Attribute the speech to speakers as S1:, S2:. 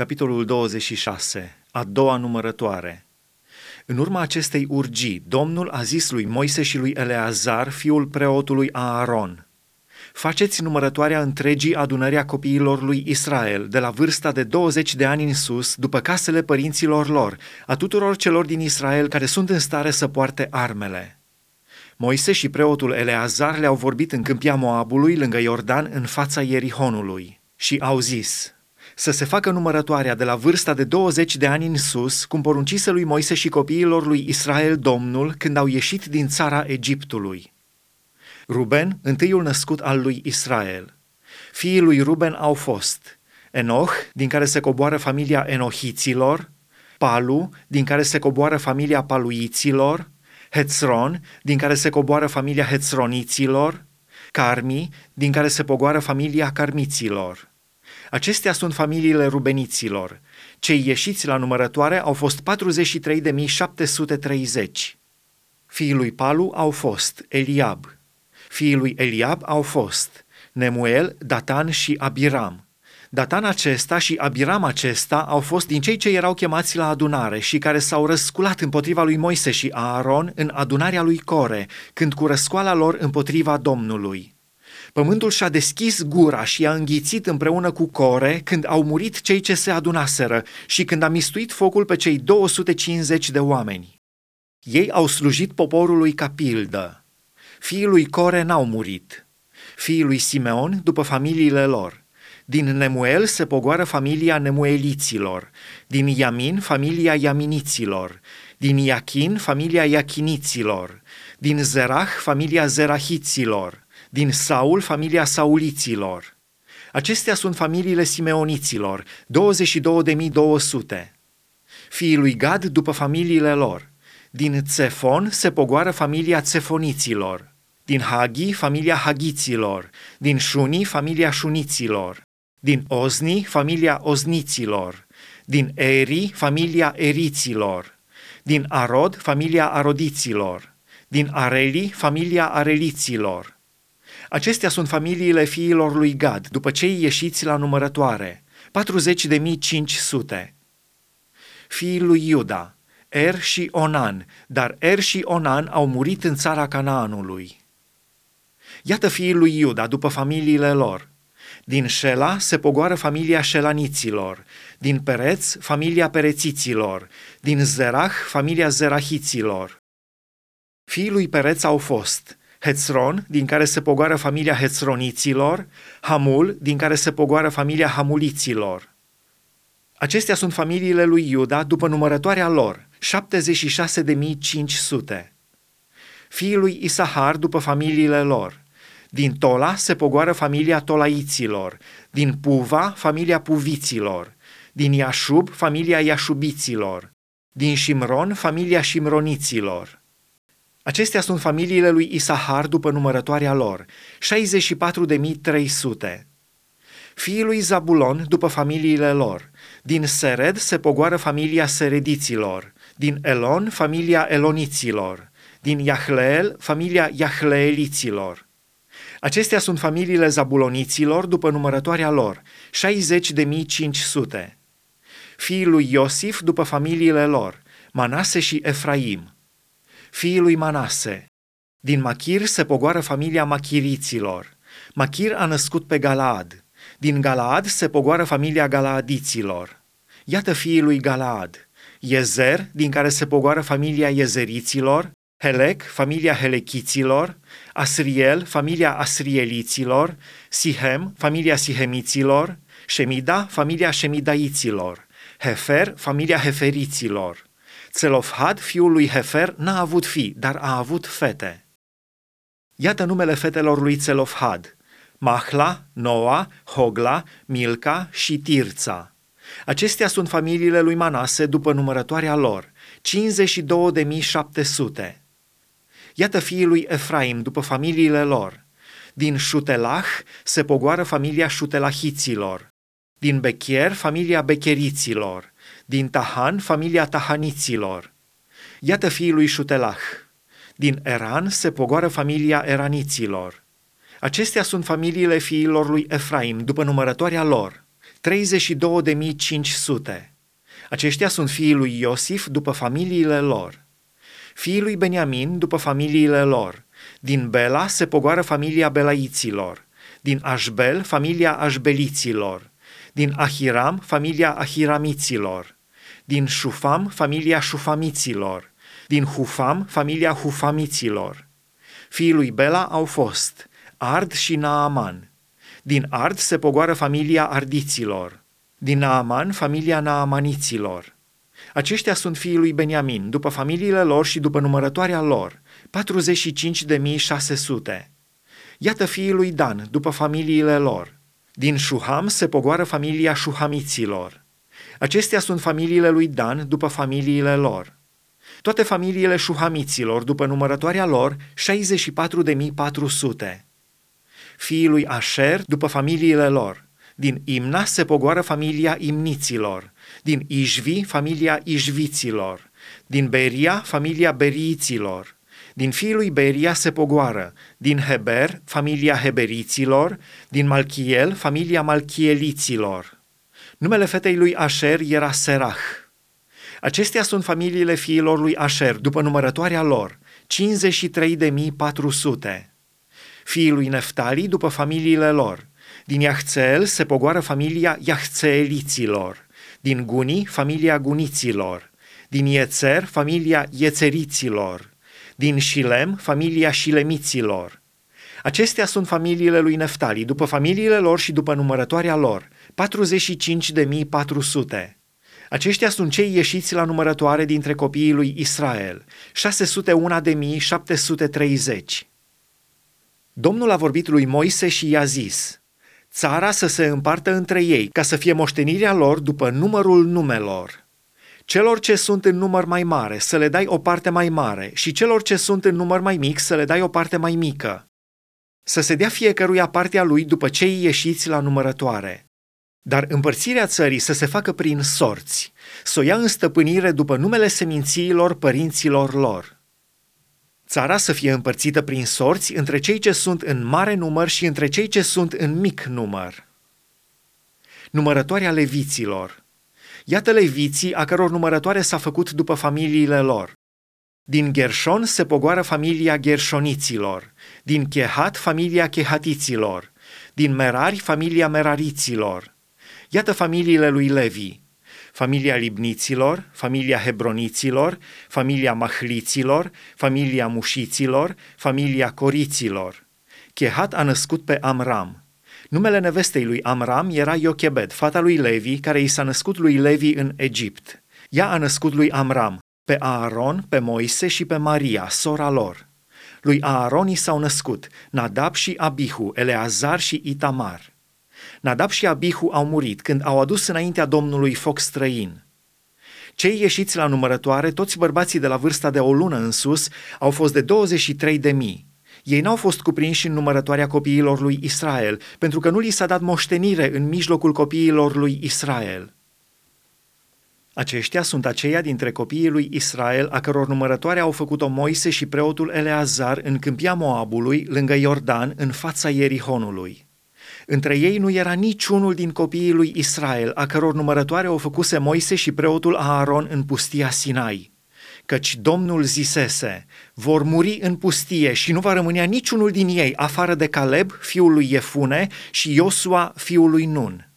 S1: Capitolul 26. A doua numărătoare. În urma acestei urgii, Domnul a zis lui Moise și lui Eleazar, fiul preotului Aaron, Faceți numărătoarea întregii adunări a copiilor lui Israel, de la vârsta de 20 de ani în sus, după casele părinților lor, a tuturor celor din Israel care sunt în stare să poarte armele. Moise și preotul Eleazar le-au vorbit în câmpia Moabului, lângă Iordan, în fața Ierihonului, și au zis, să se facă numărătoarea de la vârsta de 20 de ani în sus, cum poruncise lui Moise și copiilor lui Israel Domnul când au ieșit din țara Egiptului. Ruben, întâiul născut al lui Israel. Fiii lui Ruben au fost Enoch, din care se coboară familia Enohiților, Palu, din care se coboară familia Paluiților, Hetzron, din care se coboară familia Hetzroniților, Carmi, din care se pogoară familia Carmiților. Acestea sunt familiile rubeniților. Cei ieșiți la numărătoare au fost 43.730. Fiii lui Palu au fost Eliab. Fiii lui Eliab au fost Nemuel, Datan și Abiram. Datan acesta și Abiram acesta au fost din cei ce erau chemați la adunare și care s-au răsculat împotriva lui Moise și Aaron în adunarea lui Core, când cu răscoala lor împotriva Domnului. Pământul și-a deschis gura și a înghițit împreună cu core când au murit cei ce se adunaseră și când a mistuit focul pe cei 250 de oameni. Ei au slujit poporului ca pildă. Fiii lui Core n-au murit. Fiii lui Simeon după familiile lor. Din Nemuel se pogoară familia Nemueliților, din Iamin familia Iaminiților, din Iachin familia Iachiniților, din Zerah familia Zerahiților, din Saul, familia Sauliților. Acestea sunt familiile Simeoniților, 22.200. Fiii lui Gad după familiile lor. Din Cefon se pogoară familia Cefoniților. Din Hagi, familia Hagiților. Din Șuni, familia Șuniților. Din Ozni, familia Ozniților. Din Eri, familia Eriților. Din Arod, familia Arodiților. Din Areli, familia Areliților Acestea sunt familiile fiilor lui Gad, după cei ieșiți la numărătoare, 40.500. Fiii lui Iuda, Er și Onan, dar Er și Onan au murit în țara Canaanului. Iată fiii lui Iuda după familiile lor. Din Șela se pogoară familia șelaniților, din Pereț familia perețiților, din Zerah familia zerahiților. Fiii lui Pereț au fost Hetzron, din care se pogoară familia Hetzroniților, Hamul, din care se pogoară familia Hamuliților. Acestea sunt familiile lui Iuda după numărătoarea lor, 76.500. Fiii lui Isahar după familiile lor. Din Tola se pogoară familia Tolaiților, din Puva familia Puviților, din Iașub familia Iașubiților, din Shimron familia Shimroniților. Acestea sunt familiile lui Isahar după numărătoarea lor, 64.300. Fiii lui Zabulon după familiile lor. Din Sered se pogoară familia Serediților, din Elon familia Eloniților, din Iahleel familia Iahleeliților. Acestea sunt familiile Zabuloniților după numărătoarea lor, 60.500. Fiii lui Iosif după familiile lor, Manase și Efraim fiii lui Manase. Din Machir se pogoară familia Machiriților. Machir a născut pe Galaad. Din Galaad se pogoară familia Galaadiților. Iată fiii lui Galaad. Yezer, din care se pogoară familia Yezeriților, Helec, familia Helechiților, Asriel, familia Asrieliților, Sihem, familia Sihemiților, Shemida, familia Shemidaiților, Hefer, familia Heferiților, Țelofhad, fiul lui Hefer, n-a avut fi, dar a avut fete. Iată numele fetelor lui Țelofhad, Mahla, Noa, Hogla, Milca și Tirța. Acestea sunt familiile lui Manase după numărătoarea lor, 52.700. Iată fiii lui Efraim după familiile lor. Din Șutelah se pogoară familia Șutelahiților. Din Bechier, familia Becheriților din Tahan, familia Tahaniților. Iată fiii lui Șutelah. Din Eran se pogoară familia Eraniților. Acestea sunt familiile fiilor lui Efraim, după numărătoarea lor, 32.500. Aceștia sunt fiii lui Iosif după familiile lor. Fiii lui Beniamin după familiile lor. Din Bela se pogoară familia belaiților. Din Așbel, familia așbeliților. Din Ahiram, familia ahiramiților. Din Șufam, familia șufamiților. Din Hufam, familia hufamiților. Fiii lui Bela au fost Ard și Naaman. Din Ard se pogoară familia ardiților. Din Naaman, familia naamaniților. Aceștia sunt fiii lui Beniamin, după familiile lor și după numărătoarea lor, 45.600. Iată fiii lui Dan, după familiile lor. Din Șuham se pogoară familia șuhamiților. Acestea sunt familiile lui Dan, după familiile lor. Toate familiile șuhamiților, după numărătoarea lor, 64.400. Fiii lui Asher, după familiile lor. Din Imna se pogoară familia imniților, din Ișvi familia ișviților, din Beria familia beriiților, din fiii lui Beria se pogoară, din Heber familia heberiților, din Malchiel familia malchieliților. Numele fetei lui Asher era Serach. Acestea sunt familiile fiilor lui Asher, după numărătoarea lor, 53.400. Fiii lui Neftali, după familiile lor, din Iahțel se pogoară familia Iahțeliților, din Guni, familia Guniților, din Iețer, familia Iețeriților, din Șilem, familia Șilemiților. Acestea sunt familiile lui Neftali, după familiile lor și după numărătoarea lor, 45.400. Aceștia sunt cei ieșiți la numărătoare dintre copiii lui Israel, 601.730. Domnul a vorbit lui Moise și i-a zis – țara să se împartă între ei, ca să fie moștenirea lor după numărul numelor. Celor ce sunt în număr mai mare să le dai o parte mai mare și celor ce sunt în număr mai mic să le dai o parte mai mică. Să se dea fiecăruia partea lui după cei ieșiți la numărătoare. Dar împărțirea țării să se facă prin sorți, să o ia în stăpânire după numele semințiilor părinților lor țara să fie împărțită prin sorți între cei ce sunt în mare număr și între cei ce sunt în mic număr. Numărătoarea leviților. Iată leviții a căror numărătoare s-a făcut după familiile lor. Din Gershon se pogoară familia Gershoniților, din Chehat familia Chehatiților, din Merari familia Merariților. Iată familiile lui Levi familia Libniților, familia Hebroniților, familia Mahliților, familia Mușiților, familia Coriților. Chehat a născut pe Amram. Numele nevestei lui Amram era Iochebed, fata lui Levi, care i s-a născut lui Levi în Egipt. Ea a născut lui Amram, pe Aaron, pe Moise și pe Maria, sora lor. Lui Aaron i s-au născut Nadab și Abihu, Eleazar și Itamar. Nadab și Abihu au murit când au adus înaintea Domnului foc străin. Cei ieșiți la numărătoare, toți bărbații de la vârsta de o lună în sus, au fost de 23 de mii. Ei n-au fost cuprinși în numărătoarea copiilor lui Israel, pentru că nu li s-a dat moștenire în mijlocul copiilor lui Israel. Aceștia sunt aceia dintre copiii lui Israel a căror numărătoare au făcut-o Moise și preotul Eleazar în câmpia Moabului, lângă Iordan, în fața Ierihonului. Între ei nu era niciunul din copiii lui Israel, a căror numărătoare o făcuse Moise și preotul Aaron în pustia Sinai. Căci Domnul zisese, vor muri în pustie și nu va rămânea niciunul din ei afară de Caleb, fiul lui Iefune, și Iosua, fiul lui Nun.